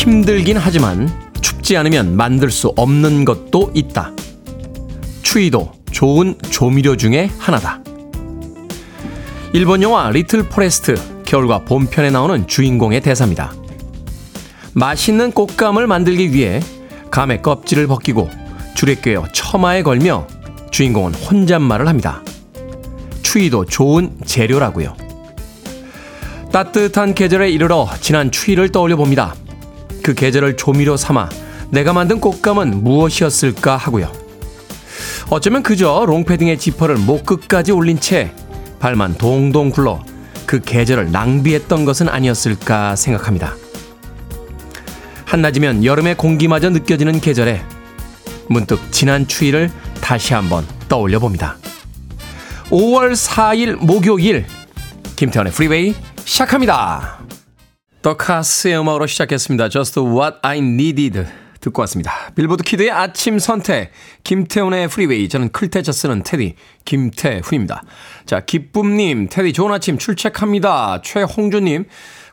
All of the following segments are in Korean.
힘들긴 하지만 춥지 않으면 만들 수 없는 것도 있다. 추위도 좋은 조미료 중에 하나다. 일본 영화 리틀 포레스트 겨울과 봄편에 나오는 주인공의 대사입니다. 맛있는 곶감을 만들기 위해 감의 껍질을 벗기고 줄에 꿰어 처마에 걸며 주인공은 혼잣말을 합니다. 추위도 좋은 재료라고요. 따뜻한 계절에 이르러 지난 추위를 떠올려 봅니다. 그 계절을 조미료 삼아 내가 만든 꽃감은 무엇이었을까 하고요. 어쩌면 그저 롱패딩의 지퍼를 목 끝까지 올린 채 발만 동동 굴러 그 계절을 낭비했던 것은 아니었을까 생각합니다. 한낮이면 여름의 공기마저 느껴지는 계절에 문득 지난 추위를 다시 한번 떠올려 봅니다. 5월 4일 목요일 김태훈의 프리웨이 시작합니다. The Cars의 음악으로 시작했습니다. Just What I Needed 듣고 왔습니다. 빌보드 키드의 아침 선택 김태훈의 프리웨이 저는 클 태 자 쓰는 테디 김태훈입니다. 자 기쁨님 테디 좋은 아침 출첵합니다. 최홍주님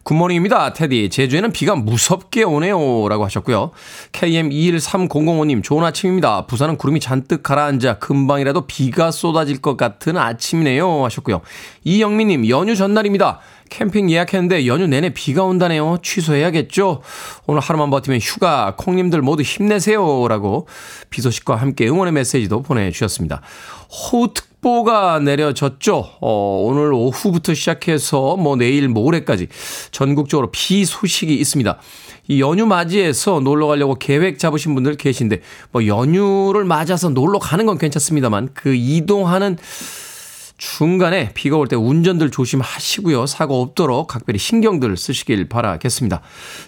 굿모닝입니다. 테디. 제주에는 비가 무섭게 오네요. 라고 하셨고요. KM21300님, 좋은 아침입니다. 부산은 구름이 잔뜩 가라앉아 금방이라도 비가 쏟아질 것 같은 아침이네요. 하셨고요. 이영민님, 연휴 전날입니다. 캠핑 예약했는데 연휴 내내 비가 온다네요. 취소해야겠죠? 오늘 하루만 버티면 휴가, 콩님들 모두 힘내세요. 라고 비 소식과 함께 응원의 메시지도 보내주셨습니다. 호우특보가 내려졌죠. 어, 오늘 오후부터 시작해서 뭐 내일 모레까지 전국적으로 비 소식이 있습니다. 이 연휴 맞이해서 놀러 가려고 계획 잡으신 분들 계신데 뭐 연휴를 맞아서 놀러 가는 건 괜찮습니다만 그 이동하는 중간에 비가 올 때 운전들 조심하시고요. 사고 없도록 각별히 신경들 쓰시길 바라겠습니다.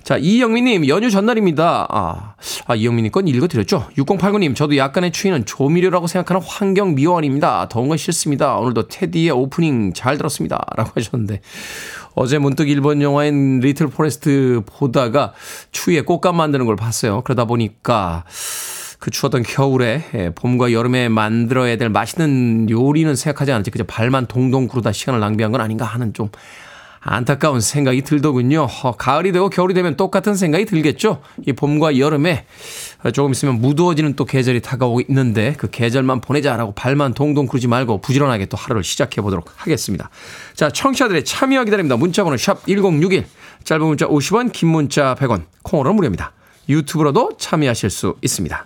자, 이영민님, 연휴 전날입니다. 아, 아 이영민님 건 읽어드렸죠? 6089님, 저도 약간의 추위는 조미료라고 생각하는 환경 미화원입니다. 더운 건 싫습니다. 오늘도 테디의 오프닝 잘 들었습니다. 라고 하셨는데, 어제 문득 일본 영화인 리틀 포레스트 보다가 추위에 곶감 만드는 걸 봤어요. 그러다 보니까, 그 추웠던 겨울에 예, 봄과 여름에 만들어야 될 맛있는 요리는 생각하지 않았지 그저 발만 동동 구르다 시간을 낭비한 건 아닌가 하는 좀 안타까운 생각이 들더군요. 어, 가을이 되고 겨울이 되면 똑같은 생각이 들겠죠. 이 봄과 여름에 조금 있으면 무더워지는 또 계절이 다가오고 있는데 그 계절만 보내자라고 발만 동동 구르지 말고 부지런하게 또 하루를 시작해 보도록 하겠습니다. 자, 청취자들의 참여 기다립니다. 문자번호 샵 1061, 짧은 문자 50원, 긴 문자 100원, 콩으로 무료입니다. 유튜브로도 참여하실 수 있습니다.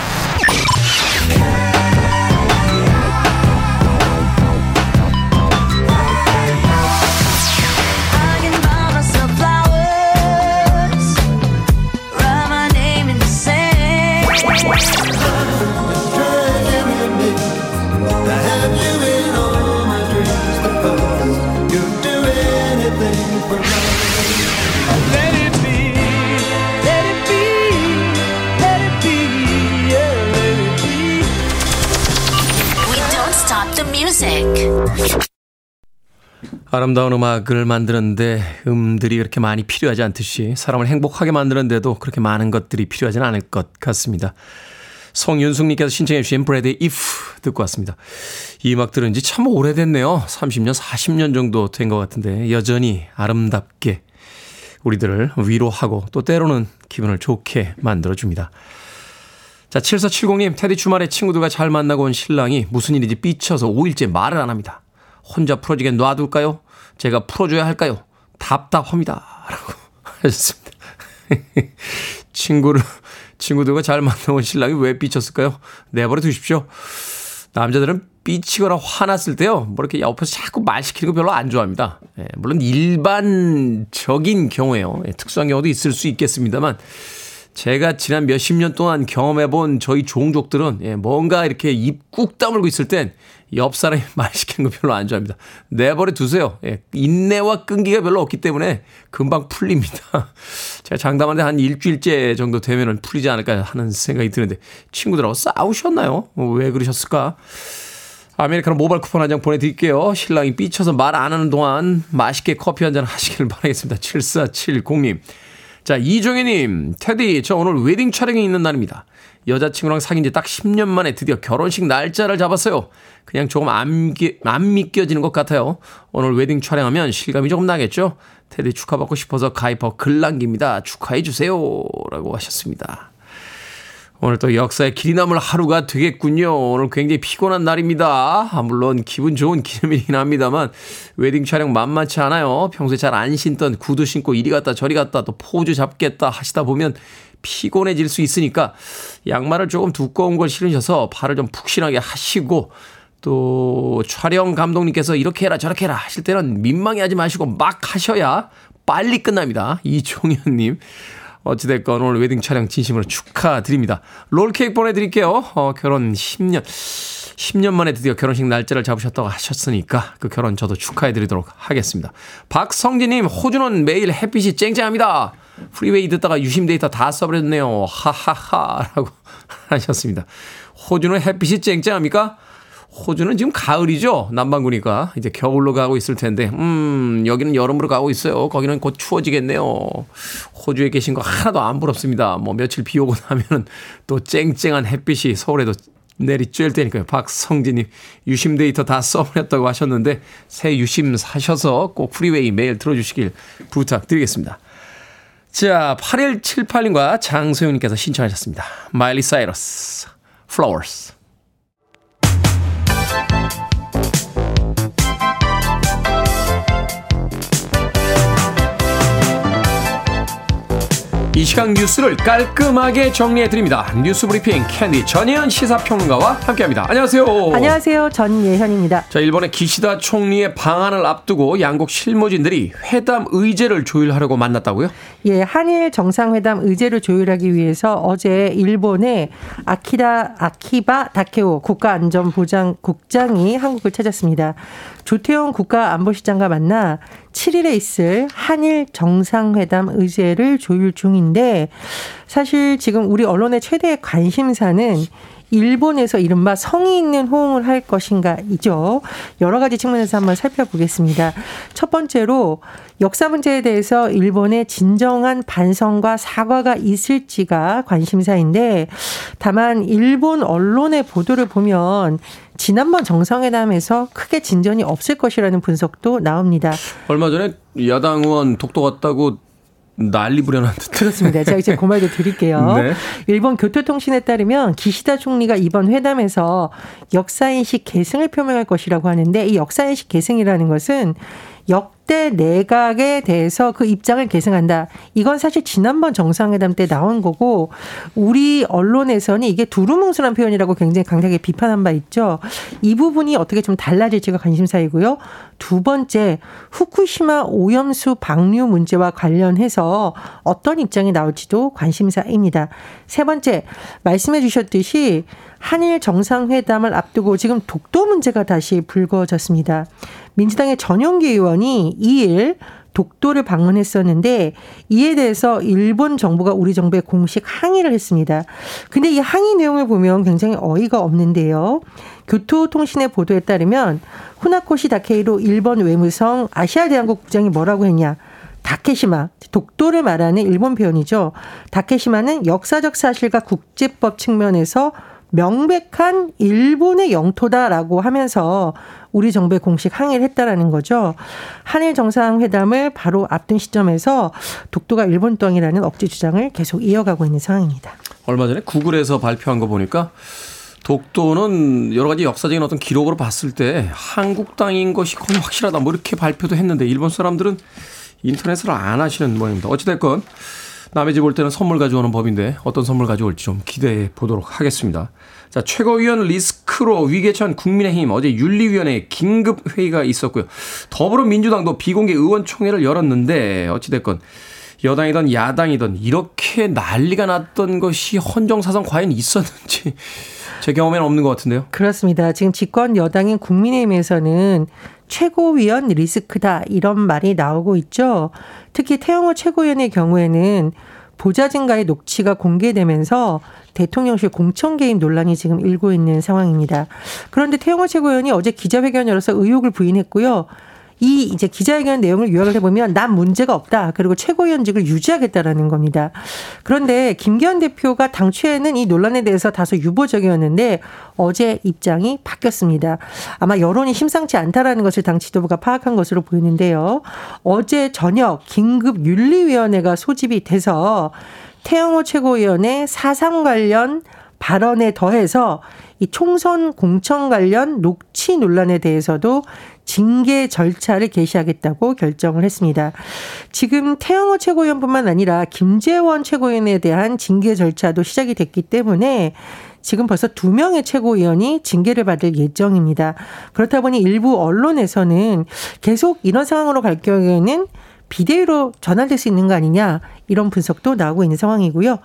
아름다운 음악을 만드는데 음들이 그렇게 많이 필요하지 않듯이 사람을 행복하게 만드는데도 그렇게 많은 것들이 필요하지는 않을 것 같습니다. 송윤숙님께서 신청해 주신 브래드의 If 듣고 왔습니다. 이 음악 들은 지 참 오래됐네요. 30년, 40년 정도 된 것 같은데 여전히 아름답게 우리들을 위로하고 또 때로는 기분을 좋게 만들어줍니다. 자, 7470님, 테디 주말에 친구들과 잘 만나고 온 신랑이 무슨 일인지 삐쳐서 5일째 말을 안 합니다. 혼자 풀어지게 놔둘까요? 제가 풀어줘야 할까요? 답답합니다. 라고 하셨습니다. 친구를, 친구들과 잘 만나온 신랑이 왜 삐쳤을까요? 내버려 두십시오. 남자들은 삐치거나 화났을 때요, 뭐 이렇게 옆에서 자꾸 말 시키는 거 별로 안 좋아합니다. 예, 물론 일반적인 경우에요. 예, 특수한 경우도 있을 수 있겠습니다만, 제가 지난 몇십 년 동안 경험해본 저희 종족들은 예, 뭔가 이렇게 입 꾹 다물고 있을 땐 옆 사람이 말 시키는 거 별로 안 좋아합니다. 내버려 두세요. 예, 인내와 끈기가 별로 없기 때문에 금방 풀립니다. 제가 장담하는데 한 일주일째 정도 되면은 풀리지 않을까 하는 생각이 드는데 친구들하고 싸우셨나요? 왜 그러셨을까? 아메리카노 모바일 쿠폰 한 장 보내드릴게요. 신랑이 삐쳐서 말 안 하는 동안 맛있게 커피 한 잔 하시길 바라겠습니다. 7470님. 자, 이종혜님, 테디, 저 오늘 웨딩 촬영이 있는 날입니다. 여자친구랑 사귄 지 딱 10년 만에 드디어 결혼식 날짜를 잡았어요. 그냥 조금 안, 안 믿겨지는 것 같아요. 오늘 웨딩 촬영하면 실감이 조금 나겠죠? 테디 축하받고 싶어서 가입 후 글 남깁니다. 축하해주세요. 라고 하셨습니다. 오늘 또 역사에 길이 남을 하루가 되겠군요. 오늘 굉장히 피곤한 날입니다. 아, 물론 기분 좋은 기념이긴 합니다만 웨딩 촬영 만만치 않아요. 평소에 잘 안 신던 구두 신고 이리 갔다 저리 갔다 또 포즈 잡겠다 하시다 보면 피곤해질 수 있으니까 양말을 조금 두꺼운 걸 신으셔서 발을 좀 푹신하게 하시고 또 촬영 감독님께서 이렇게 해라 저렇게 해라 하실 때는 민망해 하지 마시고 막 하셔야 빨리 끝납니다. 이종현님. 어찌됐건 오늘 웨딩 촬영 진심으로 축하드립니다. 롤케이크 보내드릴게요. 어, 결혼 10년, 10년 만에 드디어 결혼식 날짜를 잡으셨다고 하셨으니까 그 결혼 저도 축하해드리도록 하겠습니다. 박성진님, 호주는 매일 햇빛이 쨍쨍합니다. 프리웨이 듣다가 유심 데이터 다 써버렸네요. 하하하. 라고 하셨습니다. 호주는 햇빛이 쨍쨍합니까? 호주는 지금 가을이죠. 남반구니까. 이제 겨울로 가고 있을 텐데, 음, 여기는 여름으로 가고 있어요. 거기는 곧 추워지겠네요. 호주에 계신 거 하나도 안 부럽습니다. 뭐 며칠 비 오고 나면 또 쨍쨍한 햇빛이 서울에도 내리쬐을 테니까요. 박성진님, 유심 데이터 다 써버렸다고 하셨는데, 새 유심 사셔서 꼭 프리웨이 매일 들어주시길 부탁드리겠습니다. 자, 8178님과 장소영님께서 신청하셨습니다. 마일리 사이러스, Flowers. 이 시간 뉴스를 깔끔하게 정리해 드립니다. 뉴스 브리핑 캔디 전예현 시사평론가와 함께합니다. 안녕하세요. 안녕하세요. 전예현입니다. 자, 일본의 기시다 총리의 방안을 앞두고 양국 실무진들이 회담 의제를 조율하려고 만났다고요? 예, 한일 정상회담 의제를 조율하기 위해서 어제 일본의 아키다 아키바 다케오 국가안전보장국장이 한국을 찾았습니다. 조태용 국가안보실장과 만나 7일에 있을 한일 정상회담 의제를 조율 중인데 사실 지금 우리 언론의 최대 관심사는 일본에서 이른바 성의 있는 호응을 할 것인가이죠. 여러 가지 측면에서 한번 살펴보겠습니다. 첫 번째로 역사 문제에 대해서 일본의 진정한 반성과 사과가 있을지가 관심사인데 다만 일본 언론의 보도를 보면 지난번 정상회담에서 크게 진전이 없을 것이라는 분석도 나옵니다. 얼마 전에 야당 의원 독도 갔다고 난리 부려놨는데. 그렇습니다. 제가 이제 그 말도 드릴게요. 네. 일본 교토통신에 따르면 기시다 총리가 이번 회담에서 역사인식 계승을 표명할 것이라고 하는데 이 역사인식 계승이라는 것은 역대 내각에 대해서 그 입장을 계승한다. 이건 사실 지난번 정상회담 때 나온 거고 우리 언론에서는 이게 두루뭉술한 표현이라고 굉장히 강하게 비판한 바 있죠. 이 부분이 어떻게 좀 달라질지가 관심사이고요. 두 번째 후쿠시마 오염수 방류 문제와 관련해서 어떤 입장이 나올지도 관심사입니다. 세 번째 말씀해 주셨듯이 한일 정상회담을 앞두고 지금 독도 문제가 다시 불거졌습니다. 민주당의 전용기 의원이 2일 독도를 방문했었는데 이에 대해서 일본 정부가 우리 정부에 공식 항의를 했습니다. 근데 이 항의 내용을 보면 굉장히 어이가 없는데요. 교토통신의 보도에 따르면 후나코시 다케이로 일본 외무성 아시아대한국 국장이 뭐라고 했냐. 다케시마, 독도를 말하는 일본 표현이죠. 다케시마는 역사적 사실과 국제법 측면에서 명백한 일본의 영토다라고 하면서 우리 정부에 공식 항의를 했다라는 거죠. 한일 정상회담을 바로 앞둔 시점에서 독도가 일본 땅이라는 억지 주장을 계속 이어가고 있는 상황입니다. 얼마 전에 구글에서 발표한 거 보니까 독도는 여러 가지 역사적인 어떤 기록으로 봤을 때 한국 땅인 것이 거의 확실하다. 뭐 이렇게 발표도 했는데 일본 사람들은 인터넷을 안 하시는 모양입니다. 어찌됐건 남의 집 올 때는 선물 가져오는 법인데 어떤 선물 가져올지 좀 기대해 보도록 하겠습니다. 자, 최고위원 리스크로 위계천 국민의힘 어제 윤리위원회 긴급 회의가 있었고요. 더불어민주당도 비공개 의원총회를 열었는데 어찌됐건 여당이든 야당이든 이렇게 난리가 났던 것이 헌정사상 과연 있었는지 제 경험에는 없는 것 같은데요. 그렇습니다. 지금 집권 여당인 국민의힘에서는 최고위원 리스크다 이런 말이 나오고 있죠. 특히 태영호 최고위원의 경우에는 보좌진과의 녹취가 공개되면서 대통령실 공천 개입 논란이 지금 일고 있는 상황입니다. 그런데 태영호 최고위원이 어제 기자회견 열어서 의혹을 부인했고요. 이 이제 기자회견 내용을 요약을 해보면 난 문제가 없다. 그리고 최고위원직을 유지하겠다라는 겁니다. 그런데 김기현 대표가 당초에는 이 논란에 대해서 다소 유보적이었는데 어제 입장이 바뀌었습니다. 아마 여론이 심상치 않다라는 것을 당 지도부가 파악한 것으로 보이는데요. 어제 저녁 긴급 윤리위원회가 소집이 돼서 태영호 최고위원의 사상 관련 발언에 더해서 이 총선 공천 관련 녹취 논란에 대해서도 징계 절차를 개시하겠다고 결정을 했습니다. 지금 태영호 최고위원뿐만 아니라 김재원 최고위원에 대한 징계 절차도 시작이 됐기 때문에 지금 벌써 두 명의 최고위원이 징계를 받을 예정입니다. 그렇다 보니 일부 언론에서는 계속 이런 상황으로 갈 경우에는 비대위로 전환될 수 있는 거 아니냐 이런 분석도 나오고 있는 상황이고요.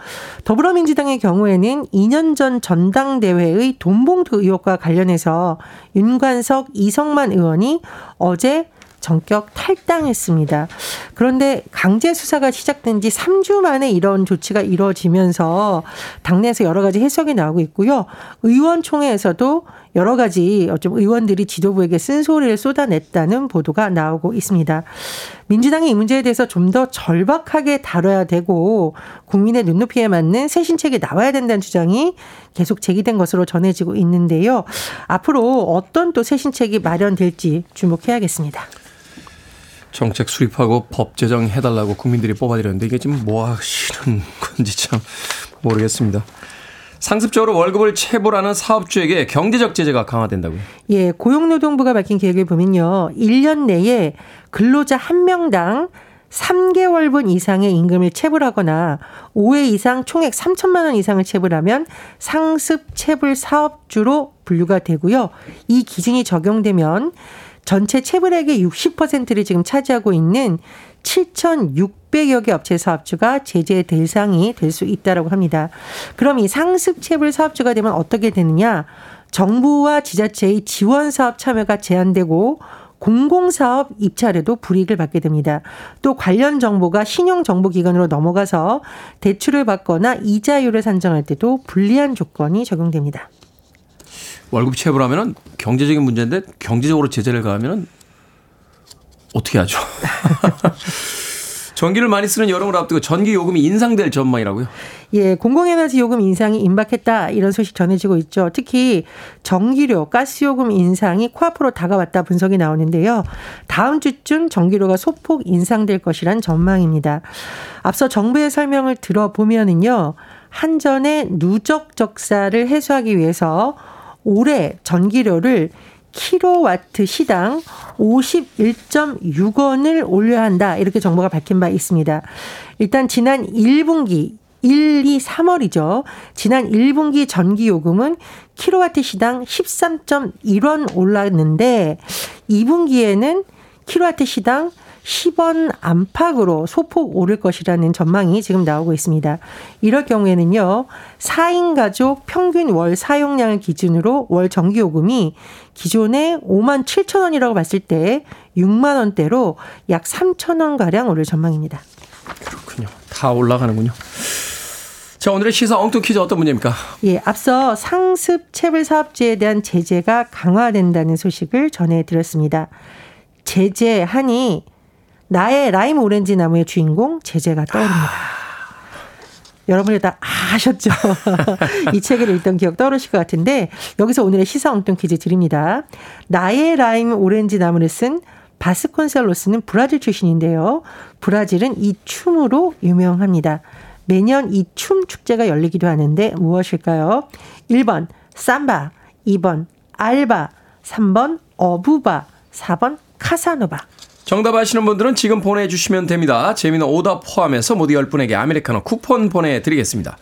더불어민주당의 경우에는 2년 전 전당대회의 돈봉투 의혹과 관련해서 윤관석, 이성만 의원이 어제 전격 탈당했습니다. 그런데 강제 수사가 시작된 지 3주 만에 이런 조치가 이루어지면서 당내에서 여러 가지 해석이 나오고 있고요. 의원총회에서도 여러 가지 좀 의원들이 지도부에게 쓴소리를 쏟아냈다는 보도가 나오고 있습니다. 민주당이 이 문제에 대해서 좀 더 절박하게 다뤄야 되고 국민의 눈높이에 맞는 새 신책이 나와야 된다는 주장이 계속 제기된 것으로 전해지고 있는데요. 앞으로 어떤 또 새 신책이 마련될지 주목해야겠습니다. 정책 수립하고 법 제정해달라고 국민들이 뽑아드렸는데 이게 지금 뭐 하시는 건지 참 모르겠습니다. 상습적으로 월급을 체불하는 사업주에게 경제적 제재가 강화된다고요? 예, 고용노동부가 밝힌 계획을 보면요. 1년 내에 근로자 1명당 3개월분 이상의 임금을 체불하거나 5회 이상 총액 3천만 원 이상을 체불하면 상습 체불 사업주로 분류가 되고요. 이 기준이 적용되면 전체 체불액의 60%를 지금 차지하고 있는 7,600여 개 업체 사업주가 제재 대상이 될 수 있다라고 합니다. 그럼 이 상습 체불 사업주가 되면 어떻게 되느냐? 정부와 지자체의 지원 사업 참여가 제한되고 공공사업 입찰에도 불이익을 받게 됩니다. 또 관련 정보가 신용정보기관으로 넘어가서 대출을 받거나 이자율을 산정할 때도 불리한 조건이 적용됩니다. 월급 체불하면은 경제적인 문제인데 경제적으로 제재를 가하면은 어떻게 하죠? 전기를 많이 쓰는 여름을 앞두고 전기 요금이 인상될 전망이라고요? 예, 공공에너지 요금 인상이 임박했다 이런 소식 전해지고 있죠. 특히 전기료, 가스요금 인상이 코앞으로 다가왔다 분석이 나오는데요. 다음 주쯤 전기료가 소폭 인상될 것이란 전망입니다. 앞서 정부의 설명을 들어보면은요. 한전의 누적 적사를 해소하기 위해서 올해 전기료를 킬로와트 시당 51.6원을 올려야 한다. 이렇게 정부가 밝힌 바 있습니다. 일단 지난 1분기 1, 2, 3월이죠. 지난 1분기 전기 요금은 킬로와트 시당 13.1원 올랐는데 2분기에는 킬로와트 시당 10원 안팎으로 소폭 오를 것이라는 전망이 지금 나오고 있습니다. 이럴 경우에는요, 4인 가족 평균 월 사용량을 기준으로 월 전기요금이 기존에 5만 7천 원이라고 봤을 때 6만 원대로 약 3천 원 가량 오를 전망입니다. 그렇군요. 다 올라가는군요. 자, 오늘의 시사 엉뚱 퀴즈 어떤 문제입니까? 예, 앞서 상습 체불 사업주에 대한 제재가 강화된다는 소식을 전해드렸습니다. 제제하니 나의 라임 오렌지 나무의 주인공 제제가 떠오릅니다. 여러분이 다 아셨죠? 이 책을 읽던 기억 떠오르실 것 같은데 여기서 오늘의 시사 엉뚱 퀴즈 드립니다. 나의 라임 오렌지 나무를 쓴 바스콘셀로스는 브라질 출신인데요. 브라질은 이 춤으로 유명합니다. 매년 이 춤 축제가 열리기도 하는데 무엇일까요? 1번 삼바, 2번 알바, 3번 어부바, 4번 카사노바. 정답 아시는 분들은 지금 보내주시면 됩니다. 재미난 오답 포함해서 모두 10분에게 아메리카노 쿠폰 보내드리겠습니다.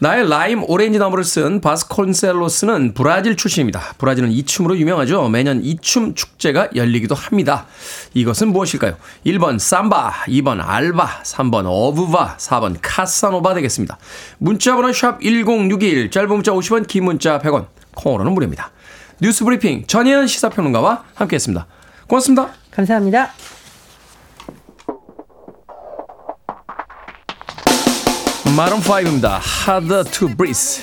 나의 라임 오렌지 나무를 쓴 바스콘셀로스는 브라질 출신입니다. 브라질은 이 춤으로 유명하죠. 매년 이 춤 축제가 열리기도 합니다. 이것은 무엇일까요? 1번 삼바, 2번 알바, 3번 어부바, 4번 카사노바 되겠습니다. 문자번호 샵 1061, 짧은 문자 50원, 긴 문자 100원, 콩으로는 무료입니다. 뉴스 브리핑 전혜연 시사평론가와 함께했습니다. 고맙습니다. 감사합니다. 마룬 5입니다. Harder to breathe.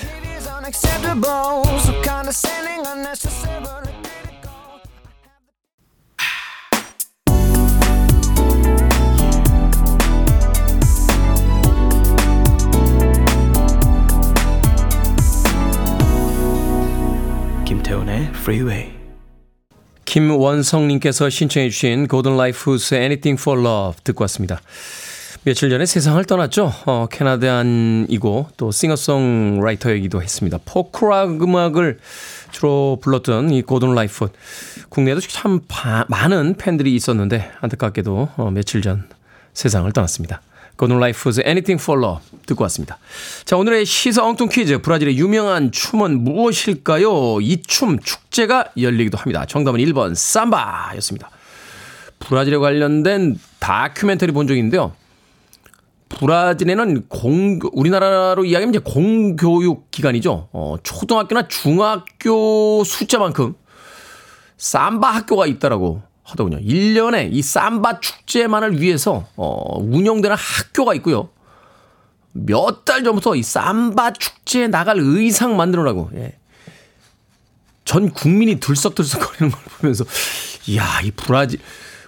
김태훈의 Freeway. 김원성님께서 신청해 주신 고든 라이트풋의 Anything for Love 듣고 왔습니다. 며칠 전에 세상을 떠났죠. 어, 캐나다인이고 또 싱어송라이터이기도 했습니다. 포크락 음악을 주로 불렀던 이 고든 라이트풋. 국내에도 참 바, 많은 팬들이 있었는데 안타깝게도 어, 며칠 전 세상을 떠났습니다. 고든 라이트풋의 Anything for Love 듣고 왔습니다. 자, 오늘의 시사 엉뚱 퀴즈. 브라질의 유명한 춤은 무엇일까요? 이 춤 축제가 열리기도 합니다. 정답은 1번 삼바였습니다. 브라질에 관련된 다큐멘터리 본 적이 있는데요. 브라질에는 공, 우리나라로 이야기하면 이제 공교육 기관이죠. 어, 초등학교나 중학교 숫자만큼 삼바 학교가 있다라고 하더군요. 1년에 이 삼바 축제만을 위해서, 어, 운영되는 학교가 있고요. 몇 달 전부터 이 삼바 축제에 나갈 의상 만들어라고, 예. 전 국민이 들썩들썩 거리는 걸 보면서, 이야, 이 브라질,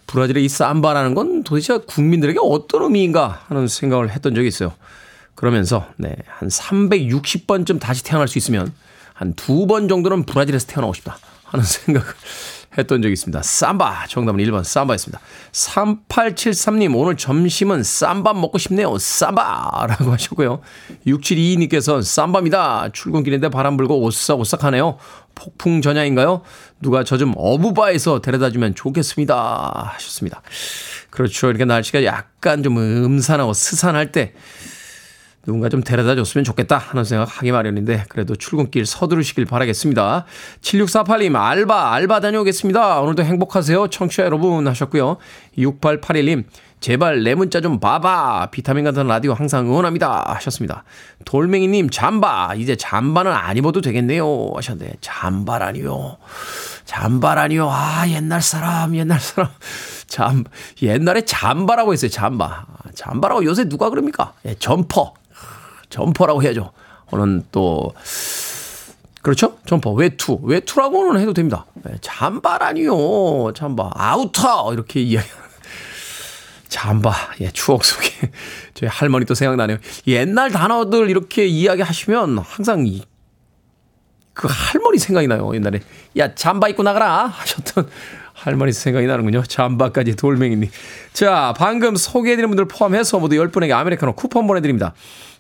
브라질의 이 삼바라는 건 도대체 국민들에게 어떤 의미인가 하는 생각을 했던 적이 있어요. 그러면서 네, 한 360번쯤 다시 태어날 수 있으면 한 두 번 정도는 브라질에서 태어나고 싶다 하는 생각을 했던 적이 있습니다. 삼바. 정답은 1번 삼바였습니다. 3873님, 오늘 점심은 쌈밥 먹고 싶네요. 쌈바! 라고 하셨고요. 6722님께서 쌈바입니다. 출근길인데 바람 불고 오싹오싹 하네요. 폭풍 전야인가요? 누가 저 좀 어부바에서 데려다 주면 좋겠습니다. 하셨습니다. 그렇죠. 이렇게 날씨가 약간 좀 음산하고 스산할 때 누군가 좀 데려다 줬으면 좋겠다 하는 생각 하기 마련인데 그래도 출근길 서두르시길 바라겠습니다. 7648님 알바 알바 다녀오겠습니다. 오늘도 행복하세요. 청취자 여러분 하셨고요. 6881님 제발 내 문자 좀 봐봐. 비타민 같은 라디오 항상 응원합니다. 하셨습니다. 돌멩이님 잠바 이제 잠바는 안 입어도 되겠네요. 하셨는데 잠바라니요. 잠바라니요. 아 옛날 사람 옛날 사람 잠 옛날에 잠바라고 했어요. 잠바 잠바라고 요새 누가 그럽니까? 예, 점퍼 점퍼라고 해야죠. 오늘 또 그렇죠? 점퍼 외투 외투라고는 해도 됩니다. 네, 잠바라니요 잠바 아우터 이렇게 이야기. 잠바 예 추억 속에 저희 할머니 또 생각나네요. 옛날 단어들 이렇게 이야기하시면 항상 이, 그 할머니 생각이 나요. 옛날에 야 잠바 입고 나가라 하셨던 할머니 생각이 나는군요. 잠바까지 돌멩이니. 자, 방금 소개해드린 분들 포함해서 모두 10분에게 아메리카노 쿠폰 보내드립니다.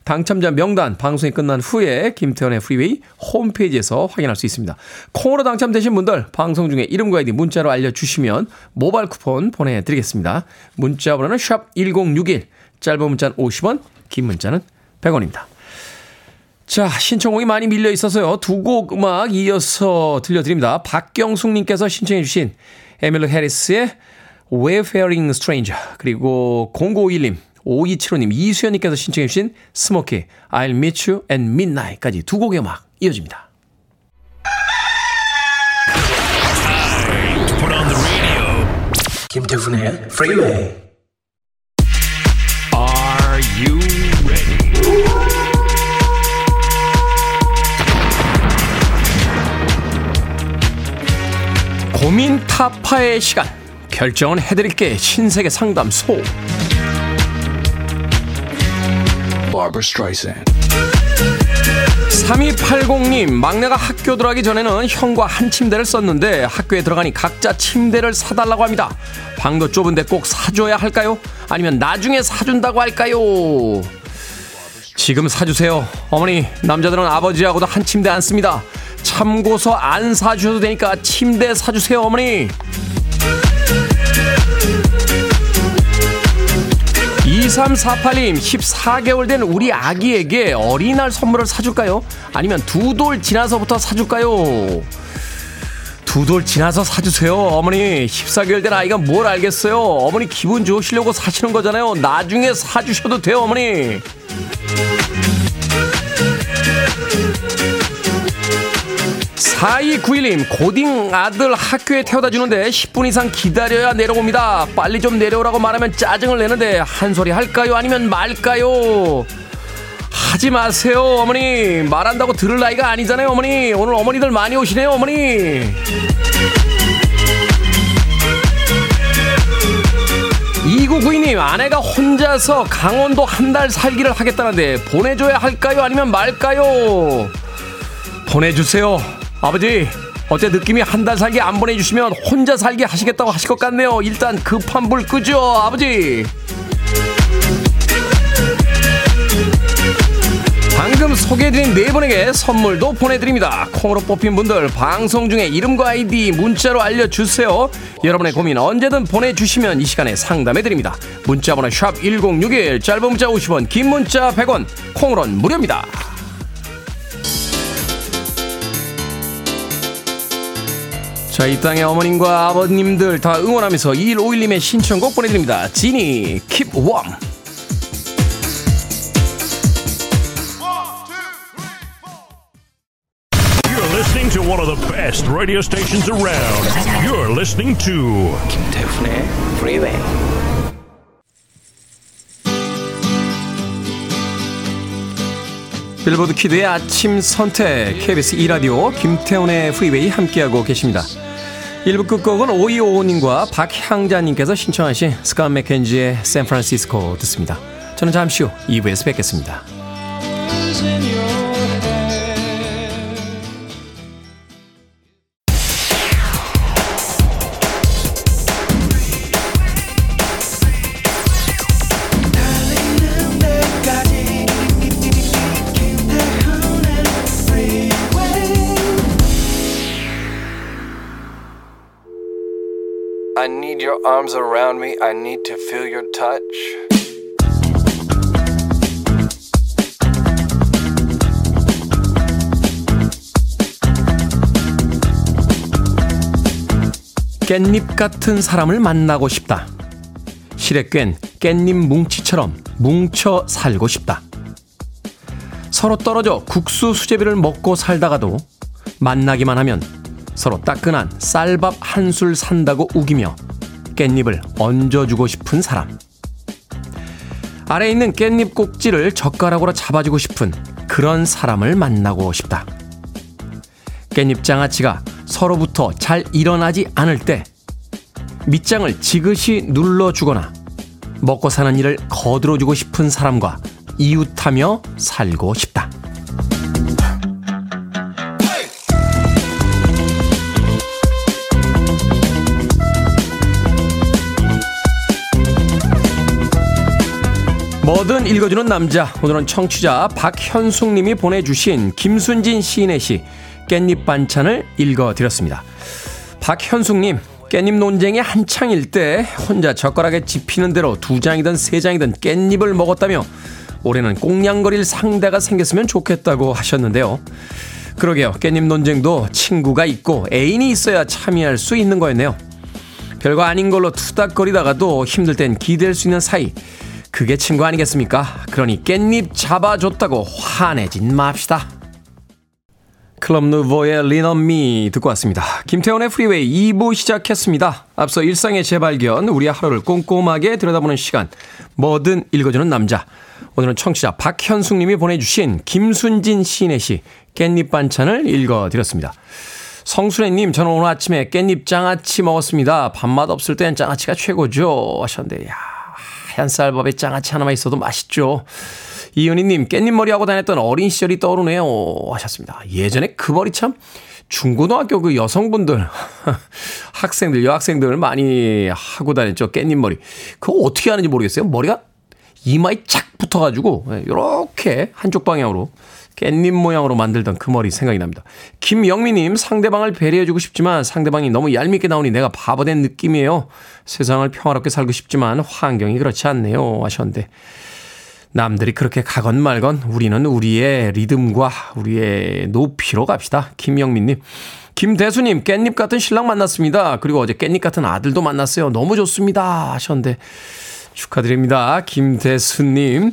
당첨자 명단 방송이 끝난 후에 김태훈의 프리웨이 홈페이지에서 확인할 수 있습니다. 콩으로 당첨되신 분들 방송 중에 이름과 아이디 문자로 알려주시면 모바일 쿠폰 보내드리겠습니다. 문자 번호는 샵1061 짧은 문자는 50원 긴 문자는 100원입니다. 자, 신청곡이 많이 밀려 있어서요. 두 곡 음악 이어서 들려드립니다. 박경숙님께서 신청해주신 에밀루 해리스의 Wayfaring Stranger 그리고 0951님 5275님, 이수연님께서 신청해주신 스모키, I'll Meet You at Midnight까지 두 곡의 음악 이어집니다. 김태훈의 Freeway. Are you ready? 고민 타파의 시간. 결정은 해드릴게 신세계 상담소. Barbara Streisand. 3280님, 막내가 학교 들어가기 전에는 형과 한 침대를 썼는데 학교에 들어가니 각자 침대를 사달라고 합니다. 방도 좁은데 꼭 사줘야 할까요? 아니면 나중에 사준다고 할까요? 지금 사주세요. 어머니, 남자들은 아버지하고도 한 침대 안 씁니다. 참고서 안 사주셔도 되니까 침대 사주세요, 어머니. 2348님, 14개월 된 우리 아기에게 어린이날 선물을 사줄까요? 아니면 두 돌 지나서부터 사줄까요? 두 돌 지나서 사주세요. 어머니, 14개월 된 아이가 뭘 알겠어요? 어머니 기분 좋으시려고 사시는 거잖아요. 나중에 사주셔도 돼요, 어머니. 4291님, 고딩 아들 학교에 태워다 주는데 10분 이상 기다려야 내려옵니다. 빨리 좀 내려오라고 말하면 짜증을 내는데 한 소리 할까요? 아니면 말까요? 하지 마세요, 어머니. 말한다고 들을 나이가 아니잖아요, 어머니. 오늘 어머니들 많이 오시네요, 어머니. 2992님, 아내가 혼자서 강원도 한 달 살기를 하겠다는데 보내줘야 할까요? 아니면 말까요? 보내주세요. 아버지, 어째 느낌이 한 달 살기 안 보내주시면 혼자 살기 하시겠다고 하실 것 같네요. 일단 급한 불 끄죠, 아버지. 방금 소개해드린 네 분에게 선물도 보내드립니다. 콩으로 뽑힌 분들 방송 중에 이름과 아이디 문자로 알려주세요. 여러분의 고민 언제든 보내주시면 이 시간에 상담해드립니다. 문자번호 샵 1061, 짧은 문자 50원, 긴 문자 100원, 콩으로는 무료입니다. 자, 이 땅의 어머님과 아버님들 다 응원하면서 2151님의 신청곡 보내드립니다. 지니, Keep Warm. You're listening to one of the best radio stations around. You're listening to 김태훈의 Freeway. 빌보드 키드의 아침 선택 KBS 2라디오 김태훈의 프리웨이 함께하고 계십니다. 1부 끝곡은 5255님과 박향자님께서 신청하신 스캇 맥켄지의 샌프란시스코 듣습니다. 저는 잠시 후 2부에서 뵙겠습니다. Your arms around me. I need to feel your touch. 깻잎 같은 사람을 만나고 싶다. 실에 꽹 깻잎 뭉치처럼 뭉쳐 살고 싶다. 서로 떨어져 국수 수제비를 먹고 살다가도 만나기만 하면 서로 따끈한 쌀밥 한 술 산다고 우기며 깻잎을 얹어주고 싶은 사람. 아래 있는 깻잎 꼭지를 젓가락으로 잡아주고 싶은 그런 사람을 만나고 싶다. 깻잎 장아찌가 서로부터 잘 일어나지 않을 때 밑장을 지그시 눌러주거나 먹고 사는 일을 거들어주고 싶은 사람과 이웃하며 살고 싶다. 뭐든 읽어주는 남자. 오늘은 청취자 박현숙님이 보내주신 김순진 시인의 시 깻잎 반찬을 읽어드렸습니다. 박현숙님, 깻잎 논쟁이 한창일 때 혼자 젓가락에 집히는 대로 두 장이든 세 장이든 깻잎을 먹었다며 올해는 꽁냥거릴 상대가 생겼으면 좋겠다고 하셨는데요. 그러게요. 깻잎 논쟁도 친구가 있고 애인이 있어야 참여할 수 있는 거였네요. 별거 아닌 걸로 투닥거리다가도 힘들 땐 기댈 수 있는 사이. 그게 친구 아니겠습니까? 그러니 깻잎 잡아줬다고 화내진 맙시다. 클럽 누보의 Lean On Me 듣고 왔습니다. 김태훈의 프리웨이 2부 시작했습니다. 앞서 일상의 재발견, 우리의 하루를 꼼꼼하게 들여다보는 시간, 뭐든 읽어주는 남자. 오늘은 청취자 박현숙 님이 보내주신 김순진 시인의 시 깻잎 반찬을 읽어드렸습니다. 성순애님, 저는 오늘 아침에 깻잎 장아찌 먹었습니다. 밥맛 없을 땐 장아찌가 최고죠. 하셨는데, 야 하얀 쌀밥에 장아찌 하나만 있어도 맛있죠. 이은희님, 깻잎머리 하고 다녔던 어린 시절이 떠오르네요. 하셨습니다. 예전에 그 머리 참 중고등학교 그 여성분들, 학생들, 여학생들 많이 하고 다녔죠. 깻잎머리. 그거 어떻게 하는지 모르겠어요. 머리가 이마에 착 붙어가지고, 이렇게 한쪽 방향으로 깻잎 모양으로 만들던 그 머리 생각이 납니다. 김영미님, 상대방을 배려해주고 싶지만 상대방이 너무 얄밉게 나오니 내가 바보된 느낌이에요. 세상을 평화롭게 살고 싶지만 환경이 그렇지 않네요. 하셨는데. 남들이 그렇게 가건 말건 우리는 우리의 리듬과 우리의 높이로 갑시다. 김영민님. 김대수님, 깻잎 같은 신랑 만났습니다. 그리고 어제 깻잎 같은 아들도 만났어요. 너무 좋습니다. 하셨는데 축하드립니다. 김대수님.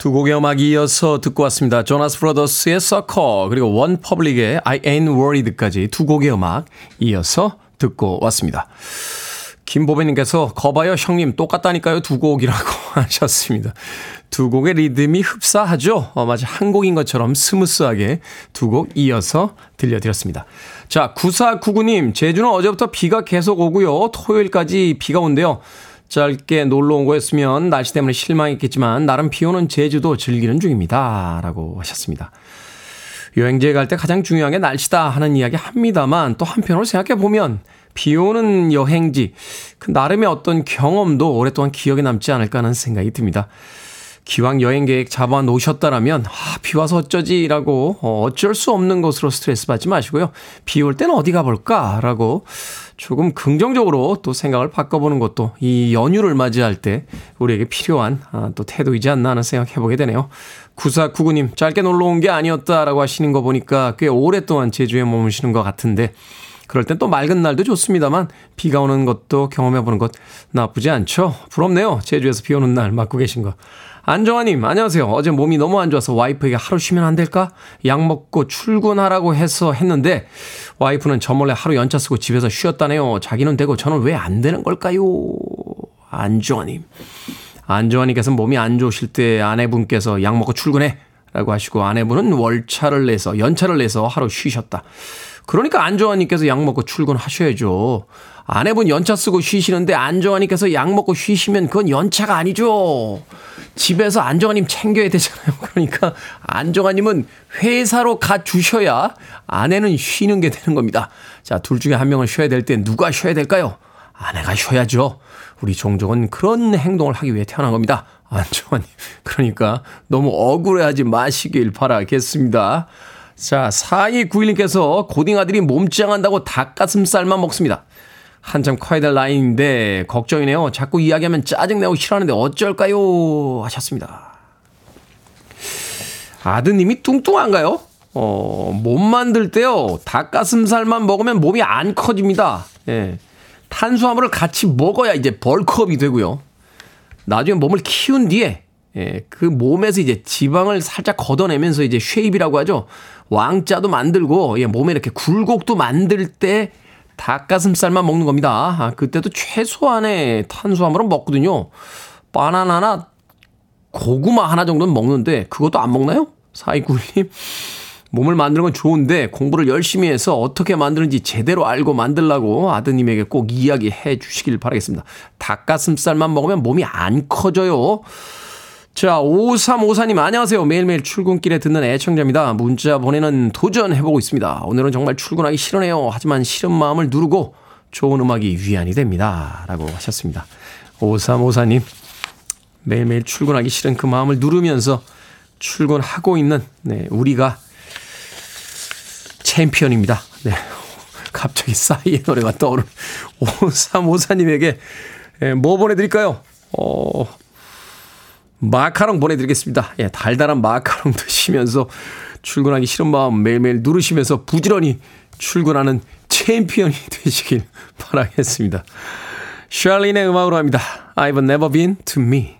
두 곡의 음악 이어서 듣고 왔습니다. 조나스 브라더스의 Sucker 그리고 원 리퍼블릭의 I Ain't Worried까지 두 곡의 음악 이어서 듣고 왔습니다. 김보배님께서 거봐요 형님 똑같다니까요 두 곡이라고 하셨습니다. 두 곡의 리듬이 흡사하죠? 어, 마치 한 곡인 것처럼 스무스하게 두 곡 이어서 들려드렸습니다. 자, 9499님, 제주는 어제부터 비가 계속 오고요. 토요일까지 비가 온대요. 짧게 놀러 온 거였으면 날씨 때문에 실망했겠지만 나름 비 오는 제주도 즐기는 중입니다. 라고 하셨습니다. 여행지에 갈 때 가장 중요한 게 날씨다 하는 이야기 합니다만 또 한편으로 생각해 보면 비 오는 여행지, 그 나름의 어떤 경험도 오랫동안 기억에 남지 않을까 하는 생각이 듭니다. 기왕 여행 계획 잡아 놓으셨다라면, 아, 비 와서 어쩌지라고, 어, 어쩔 수 없는 것으로 스트레스 받지 마시고요. 비 올 때는 어디 가볼까라고 조금 긍정적으로 또 생각을 바꿔보는 것도 이 연휴를 맞이할 때 우리에게 필요한 아, 또 태도이지 않나 하는 생각 해보게 되네요. 9499님, 짧게 놀러 온 게 아니었다라고 하시는 거 보니까 꽤 오랫동안 제주에 머무시는 것 같은데, 그럴 땐 또 맑은 날도 좋습니다만 비가 오는 것도 경험해보는 것 나쁘지 않죠. 부럽네요. 제주에서 비 오는 날 맞고 계신 거. 안정환님, 안녕하세요. 어제 몸이 너무 안 좋아서 와이프에게 하루 쉬면 안 될까? 약 먹고 출근하라고 해서 했는데, 와이프는 저 몰래 하루 연차 쓰고 집에서 쉬었다네요. 자기는 되고 저는 왜 안 되는 걸까요? 안정환님. 안정환님께서 몸이 안 좋으실 때 아내분께서 약 먹고 출근해. 라고 하시고 아내분은 월차를 내서, 연차를 내서 하루 쉬셨다. 그러니까 안정환님께서 약 먹고 출근하셔야죠. 아내분 연차 쓰고 쉬시는데 안정환님께서 약 먹고 쉬시면 그건 연차가 아니죠. 집에서 안정환님 챙겨야 되잖아요. 그러니까 안정환님은 회사로 가 주셔야 아내는 쉬는 게 되는 겁니다. 자, 둘 중에 한 명은 쉬어야 될 때 누가 쉬어야 될까요? 아내가 쉬어야죠. 우리 종족은 그런 행동을 하기 위해 태어난 겁니다. 안정환님. 그러니까 너무 억울해하지 마시길 바라겠습니다. 자, 4291님께서 고딩 아들이 몸짱한다고 닭가슴살만 먹습니다. 한참 커야 될 나이인데 걱정이네요. 자꾸 이야기하면 짜증내고 싫어하는데 어쩔까요? 하셨습니다. 아드님이 뚱뚱한가요? 어, 몸 만들 때요. 닭가슴살만 먹으면 몸이 안 커집니다. 예. 탄수화물을 같이 먹어야 이제 벌크업이 되고요. 나중에 몸을 키운 뒤에 예, 그 몸에서 이제 지방을 살짝 걷어내면서 이제 shape이라고 하죠. 왕자도 만들고 예, 몸에 이렇게 굴곡도 만들 때 닭가슴살만 먹는 겁니다. 아, 그때도 최소한의 탄수화물은 먹거든요. 바나나나 고구마 하나 정도는 먹는데 그것도 안 먹나요? 사이구님 몸을 만드는 건 좋은데 공부를 열심히 해서 어떻게 만드는지 제대로 알고 만들라고 아드님에게 꼭 이야기해 주시길 바라겠습니다. 닭가슴살만 먹으면 몸이 안 커져요. 자, 5354님, 안녕하세요. 매일매일 출근길에 듣는 애청자입니다. 문자 보내는 도전해보고 있습니다. 오늘은 정말 출근하기 싫으네요. 하지만 싫은 마음을 누르고 좋은 음악이 위안이 됩니다. 라고 하셨습니다. 5354님, 매일매일 출근하기 싫은 그 마음을 누르면서 출근하고 있는, 네, 우리가 챔피언입니다. 네. 갑자기 싸이의 노래가 떠오른 5354님에게 뭐 보내드릴까요? 어, 마카롱 보내드리겠습니다. 예, 달달한 마카롱 드시면서 출근하기 싫은 마음 매일매일 누르시면서 부지런히 출근하는 챔피언이 되시길 바라겠습니다. 샬린의 음악으로 합니다. I've never been to me.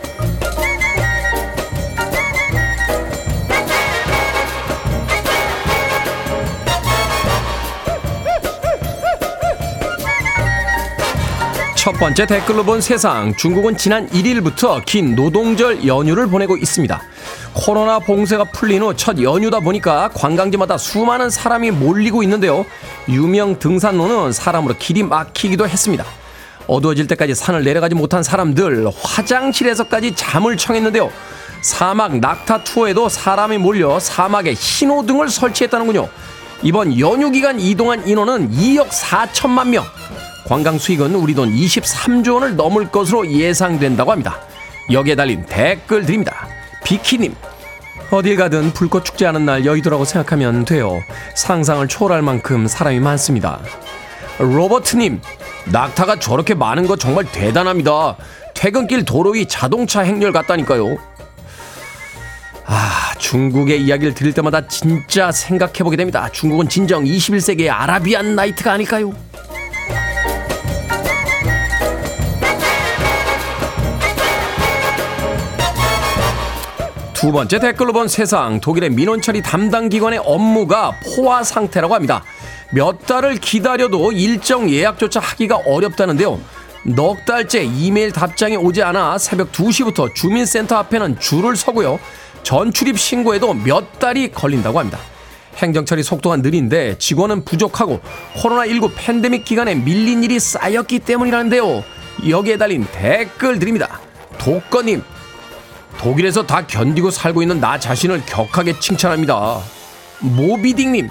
첫 번째 댓글로 본 세상. 중국은 지난 1일부터 긴 노동절 연휴를 보내고 있습니다. 코로나 봉쇄가 풀린 후 첫 연휴다 보니까 관광지마다 수많은 사람이 몰리고 있는데요. 유명 등산로는 사람으로 길이 막히기도 했습니다. 어두워질 때까지 산을 내려가지 못한 사람들, 화장실에서까지 잠을 청했는데요. 사막 낙타 투어에도 사람이 몰려 사막에 신호등을 설치했다는군요. 이번 연휴 기간 이동한 인원은 2억 4천만 명. 관광 수익은 우리 돈 23조 원을 넘을 것으로 예상된다고 합니다. 여기에 달린 댓글 드립니다. 비키님, 어딜 가든 불꽃 축제 하는 날 여의도라고 생각하면 돼요. 상상을 초월할 만큼 사람이 많습니다. 로버트님, 낙타가 저렇게 많은 거 정말 대단합니다. 퇴근길 도로 위 자동차 행렬 같다니까요. 아, 중국의 이야기를 들을 때마다 진짜 생각해보게 됩니다. 중국은 진정 21세기의 아라비안 나이트가 아닐까요? 두 번째 댓글로 본 세상 독일의 민원 처리 담당 기관의 업무가 포화 상태라고 합니다. 몇 달을 기다려도 일정 예약조차 하기가 어렵다는데요. 넉 달째 이메일 답장이 오지 않아 새벽 2시부터 주민센터 앞에는 줄을 서고요. 전출입 신고에도 몇 달이 걸린다고 합니다. 행정처리 속도가 느린데 직원은 부족하고 코로나19 팬데믹 기간에 밀린 일이 쌓였기 때문이라는데요. 여기에 달린 댓글 드립니다. 독거님, 독일에서 다 견디고 살고 있는 나 자신을 격하게 칭찬합니다. 모비딩님,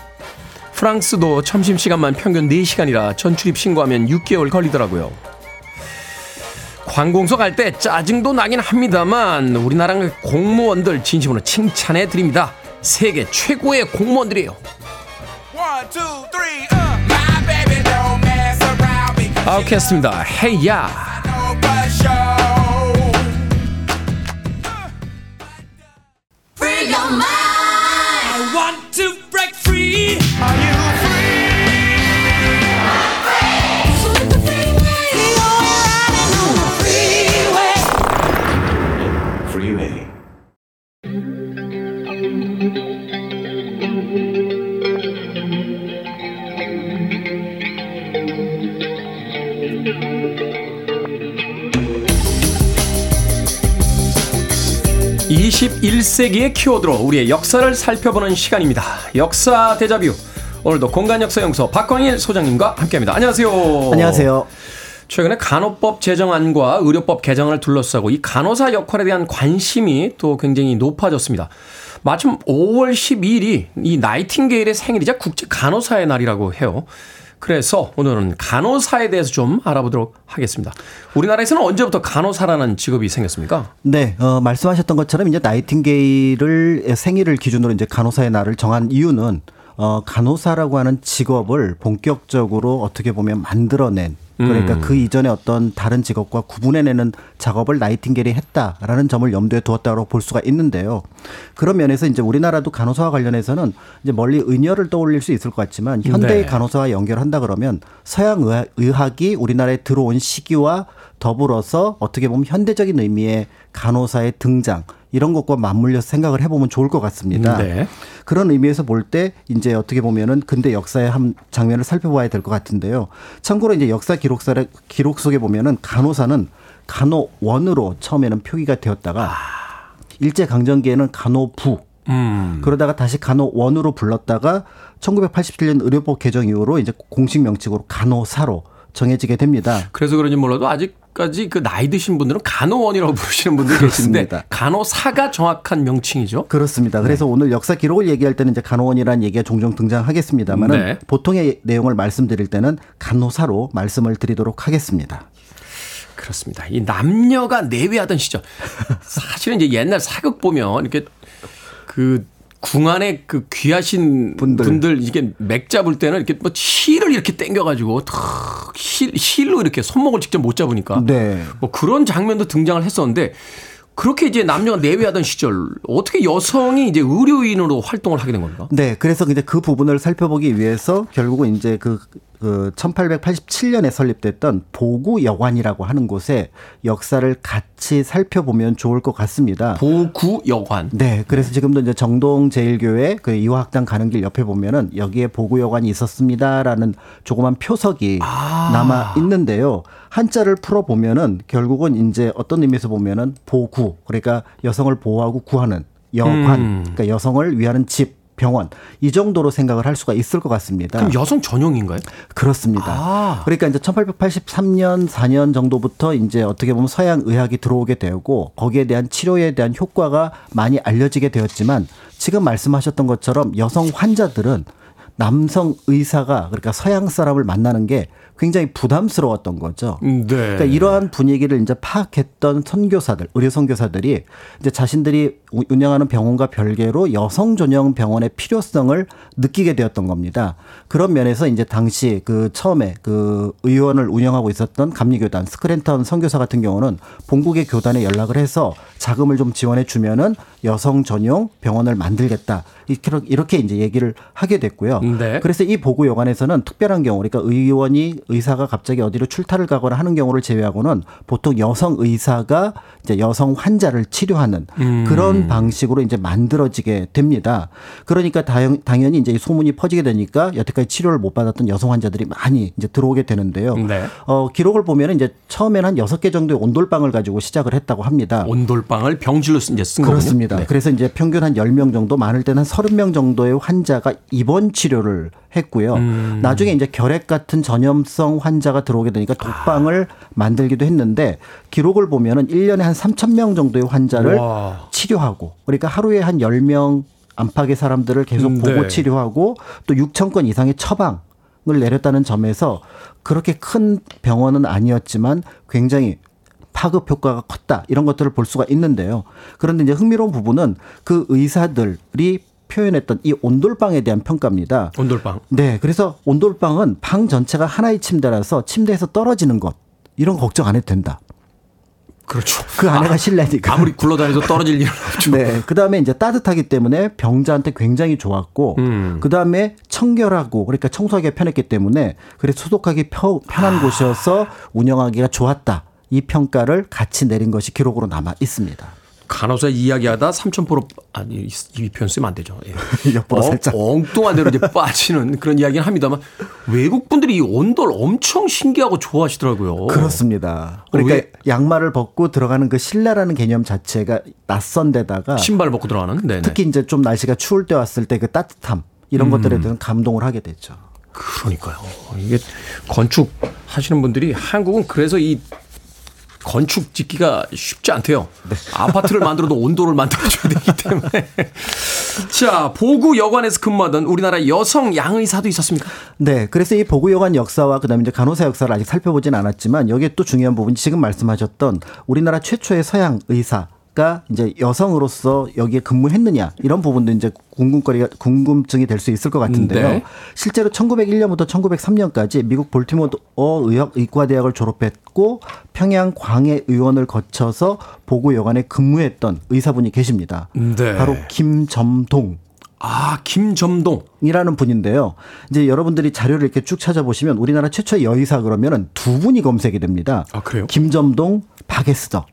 프랑스도 점심시간만 평균 4시간이라 전 출입 신고하면 6개월 걸리더라고요. 관공서 갈 때 짜증도 나긴 합니다만 우리나라 공무원들 진심으로 칭찬해 드립니다. 세계 최고의 공무원들이에요. 아웃캐스트입니다. 헤이야. your mine. (21세기의) 키워드로 우리의 역사를 살펴보는 시간입니다. 역사 대자뷰. 오늘도 공간역사연구소 박광일 소장님과 함께합니다. 안녕하세요. 안녕하세요. 최근에 간호법 제정안과 의료법 개정을 둘러싸고 이 간호사 역할에 대한 관심이 또 굉장히 높아졌습니다. 마침 5월 12일이 이 나이팅게일의 생일이자 국제 간호사의 날이라고 해요. 그래서 오늘은 간호사에 대해서 좀 알아보도록 하겠습니다. 우리나라에서는 언제부터 간호사라는 직업이 생겼습니까? 네, 어, 말씀하셨던 것처럼 이제 나이팅게일을 생일을 기준으로 이제 간호사의 날을 정한 이유는 어, 간호사라고 하는 직업을 본격적으로 어떻게 보면 만들어낸 그러니까 음. 그 이전에 어떤 다른 직업과 구분해내는 작업을 나이팅게일이 했다라는 점을 염두에 두었다고 볼 수가 있는데요. 그런 면에서 이제 우리나라도 간호사와 관련해서는 이제 멀리 의녀를 떠올릴 수 있을 것 같지만 현대의 네. 간호사와 연결한다 그러면 서양 의학이 우리나라에 들어온 시기와 더불어서 어떻게 보면 현대적인 의미의 간호사의 등장 이런 것과 맞물려서 생각을 해보면 좋을 것 같습니다. 네. 그런 의미에서 볼 때 이제 어떻게 보면은 근대 역사의 한 장면을 살펴봐야 될 것 같은데요. 참고로 이제 역사 기록사 기록 속에 보면은 간호사는 간호원으로 처음에는 표기가 되었다가 아. 일제 강점기에는 간호부 음. 그러다가 다시 간호원으로 불렀다가 1987년 의료법 개정 이후로 이제 공식 명칭으로 간호사로 정해지게 됩니다. 그래서 그런지 몰라도 아직 까지 그 나이 드신 분들은 간호원이라고 부르시는 분들이 계신데 간호사가 정확한 명칭이죠. 그렇습니다. 그래서 네. 오늘 역사 기록을 얘기할 때는 이제 간호원이라는 얘기가 종종 등장하겠습니다만 네. 보통의 내용을 말씀드릴 때는 간호사로 말씀을 드리도록 하겠습니다. 그렇습니다. 이 남녀가 내외하던 시절 사실은 이제 옛날 사극 보면 이렇게 그 궁 안에 그 귀하신 분들, 분들 이게 맥 잡을 때는 이렇게 뭐 실을 이렇게 당겨가지고 실 실로 이렇게 손목을 직접 못 잡으니까 네. 뭐 그런 장면도 등장을 했었는데 그렇게 이제 남녀가 내외하던 시절 어떻게 여성이 이제 의료인으로 활동을 하게 된 겁니까? 네, 그래서 이제 그 부분을 살펴보기 위해서 결국은 이제 그, 그 1887년에 설립됐던 보구 여관이라고 하는 곳에 역사를 같이 살펴보면 좋을 것 같습니다. 보구 여관. 네, 그래서 지금도 이제 정동 제일교회 그 이화학당 가는 길 옆에 보면은 여기에 보구 여관이 있었습니다라는 조그만 표석이 아. 남아 있는데요. 한자를 풀어 보면은 결국은 이제 어떤 의미에서 보면은 보구 그러니까 여성을 보호하고 구하는 여관 음. 그러니까 여성을 위하는 집 병원 이 정도로 생각을 할 수가 있을 것 같습니다. 그럼 여성 전용인가요? 그렇습니다. 아. 그러니까 이제 1883년 4년 정도부터 이제 어떻게 보면 서양 의학이 들어오게 되고 거기에 대한 치료에 대한 효과가 많이 알려지게 되었지만 지금 말씀하셨던 것처럼 여성 환자들은 남성 의사가 그러니까 서양 사람을 만나는 게 굉장히 부담스러웠던 거죠. 네. 그러니까 이러한 분위기를 이제 파악했던 선교사들, 의료 선교사들이 이제 자신들이 운영하는 병원과 별개로 여성 전용 병원의 필요성을 느끼게 되었던 겁니다. 그런 면에서 이제 당시 그 처음에 그 의원을 운영하고 있었던 감리교단 스크랜턴 선교사 같은 경우는 본국의 교단에 연락을 해서 자금을 좀 지원해 주면은 여성 전용 병원을 만들겠다. 이렇게 이제 얘기를 하게 됐고요. 네. 그래서 이 보고 여관에서는 특별한 경우, 그러니까 의원이 의사가 갑자기 어디로 출타를 가거나 하는 경우를 제외하고는 보통 여성 의사가 이제 여성 환자를 치료하는 음. 그런 방식으로 이제 만들어지게 됩니다. 그러니까 당연히 이제 소문이 퍼지게 되니까 여태까지 치료를 못 받았던 여성 환자들이 많이 이제 들어오게 되는데요. 네. 어, 기록을 보면 이제 처음에는 한 여섯 개 정도의 온돌방을 가지고 시작을 했다고 합니다. 온돌방을 병실로 이제 쓴 그렇습니다. 네. 그래서 이제 평균 한 열 명 정도 많을 때는 한 서른 명 정도의 환자가 입원 치료를 했고요. 음. 나중에 이제 결핵 같은 전염성 환자가 들어오게 되니까 독방을 아. 만들기도 했는데 기록을 보면은 1년에 한 3천 명 정도의 환자를 와. 치료하고 그러니까 하루에 한 10명 안팎의 사람들을 계속 음, 보고 네. 치료하고 또 6천 건 이상의 처방 을 내렸다는 점에서 그렇게 큰 병원은 아니었지만 굉장히 파급 효과가 컸다 이런 것들을 볼 수가 있는데요. 그런데 이제 흥미로운 부분은 그 의사들이 표현했던 이 온돌방에 대한 평가입니다. 온돌방. 네. 그래서 온돌방은 방 전체가 하나의 침대라서 침대에서 떨어지는 것 이런 걱정 안 해도 된다. 그렇죠. 그 안에가 아, 실내니까. 아무리 굴러다녀도 떨어질 일은 없죠. 네. 그 다음에 이제 따뜻하기 때문에 병자한테 굉장히 좋았고, 음. 그 다음에 청결하고, 그러니까 청소하기가 편했기 때문에, 그래 소독하기 편, 편한 아. 곳이어서 운영하기가 좋았다. 이 평가를 같이 내린 것이 기록으로 남아 있습니다. 간호사 이야기하다 삼천포로 아니 이 표현 쓰면 안 되죠. 예. 옆으로 어, 살짝 엉뚱한 대로 이제 빠지는 그런 이야기는 합니다만 외국 분들이 이 온돌 엄청 신기하고 좋아하시더라고요. 그렇습니다. 그러니까 왜? 양말을 벗고 들어가는 그 실내라는 개념 자체가 낯선 데다가 신발 벗고 들어가는 네네. 특히 이제 좀 날씨가 추울 때 왔을 때 그 따뜻함 이런 음. 것들에 대한 감동을 하게 됐죠. 그러니까요. 이게 건축 하시는 분들이 한국은 그래서 이 건축 짓기가 쉽지 않대요. 네. 아파트를 만들어도 온도를 만들어줘야 되기 때문에. 자, 보구 여관에서 근무하던 우리나라 여성 양의사도 있었습니까? 네. 그래서 이 보구 여관 역사와 그다음에 이제 간호사 역사를 아직 살펴보진 않았지만 여기에 또 중요한 부분이 지금 말씀하셨던 우리나라 최초의 서양 의사 가 이제 여성으로서 여기에 근무했느냐 이런 부분도 이제 궁금거리가 궁금증이 될 수 있을 것 같은데요. 네. 실제로 1901년부터 1903년까지 미국 볼티모어 의학 의과대학을 졸업했고 평양 광해 의원을 거쳐서 보고 여관에 근무했던 의사분이 계십니다. 네. 바로 김점동 아, 김점동. 이라는 분인데요. 이제 여러분들이 자료를 이렇게 쭉 찾아보시면 우리나라 최초의 여의사 그러면은 두 분이 검색이 됩니다. 아, 그래요? 김점동, 박에스더.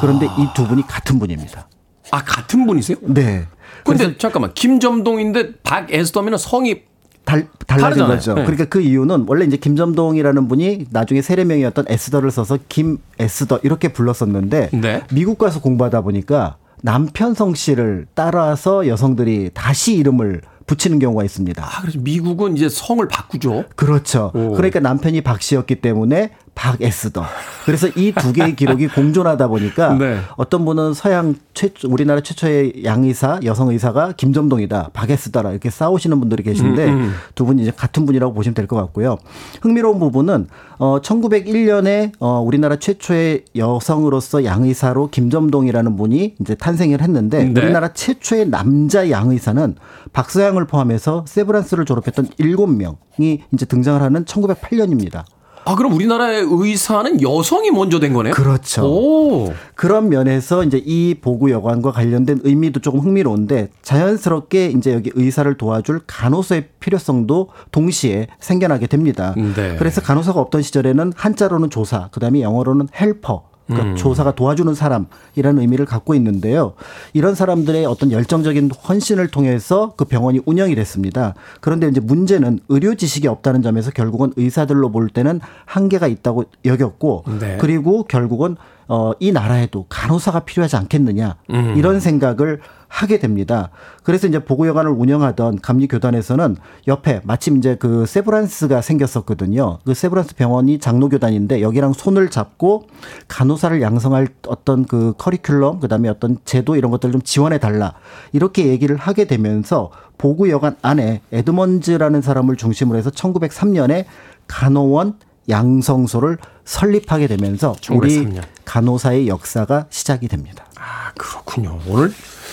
그런데 아. 이두 분이 같은 분입니다. 아, 같은 분이세요? 네. 근데 잠깐만. 김점동인데 박에스더면 성이 달, 달라진 다르잖아요. 거죠. 네. 그러니까 그 이유는 원래 이제 김점동이라는 분이 나중에 세례명이었던 에스더를 써서 김에스더 이렇게 불렀었는데 네. 미국 가서 공부하다 보니까 남편 성씨를 따라서 여성들이 다시 이름을 붙이는 경우가 있습니다. 아, 그래서 미국은 이제 성을 바꾸죠. 그렇죠. 오. 그러니까 남편이 박 씨였기 때문에 박에스더. 그래서 이 두 개의 기록이 공존하다 보니까 네. 어떤 분은 서양 최초 우리나라 최초의 양의사 여성 의사가 김점동이다 박에스더라 이렇게 싸우시는 분들이 계신데 음, 음. 두 분이 이제 같은 분이라고 보시면 될 것 같고요. 흥미로운 부분은 어 1901년에 어 우리나라 최초의 여성으로서 양의사로 김점동이라는 분이 이제 탄생을 했는데 네. 우리나라 최초의 남자 양의사는 박서양을 포함해서 세브란스를 졸업했던 7명이 이제 등장을 하는 1908년입니다. 아, 그럼 우리나라의 의사는 여성이 먼저 된 거네요? 그렇죠. 오. 그런 면에서 이제 이 보구 여관과 관련된 의미도 조금 흥미로운데 자연스럽게 이제 여기 의사를 도와줄 간호사의 필요성도 동시에 생겨나게 됩니다. 네. 그래서 간호사가 없던 시절에는 한자로는 조사, 그다음에 영어로는 헬퍼 그러니까 음. 조사가 도와주는 사람이라는 의미를 갖고 있는데요. 이런 사람들의 어떤 열정적인 헌신을 통해서 그 병원이 운영이 됐습니다. 그런데 이제 문제는 의료 지식이 없다는 점에서 결국은 의사들로 볼 때는 한계가 있다고 여겼고 네. 그리고 결국은 어, 이 나라에도 간호사가 필요하지 않겠느냐 음. 이런 생각을 하게 됩니다. 그래서 이제 보고여관을 운영하던 감리교단에서는 옆에 마침 이제 그 세브란스가 생겼었거든요. 그 세브란스 병원이 장로교단인데 여기랑 손을 잡고 간호사를 양성할 어떤 그 커리큘럼 그 다음에 어떤 제도 이런 것들 좀 지원해 달라 이렇게 얘기를 하게 되면서 보고여관 안에 에드먼즈라는 사람을 중심으로 해서 1903년에 간호원 양성소를 설립하게 되면서 1903년. 우리 간호사의 역사가 시작이 됩니다. 아, 그렇군요. 오늘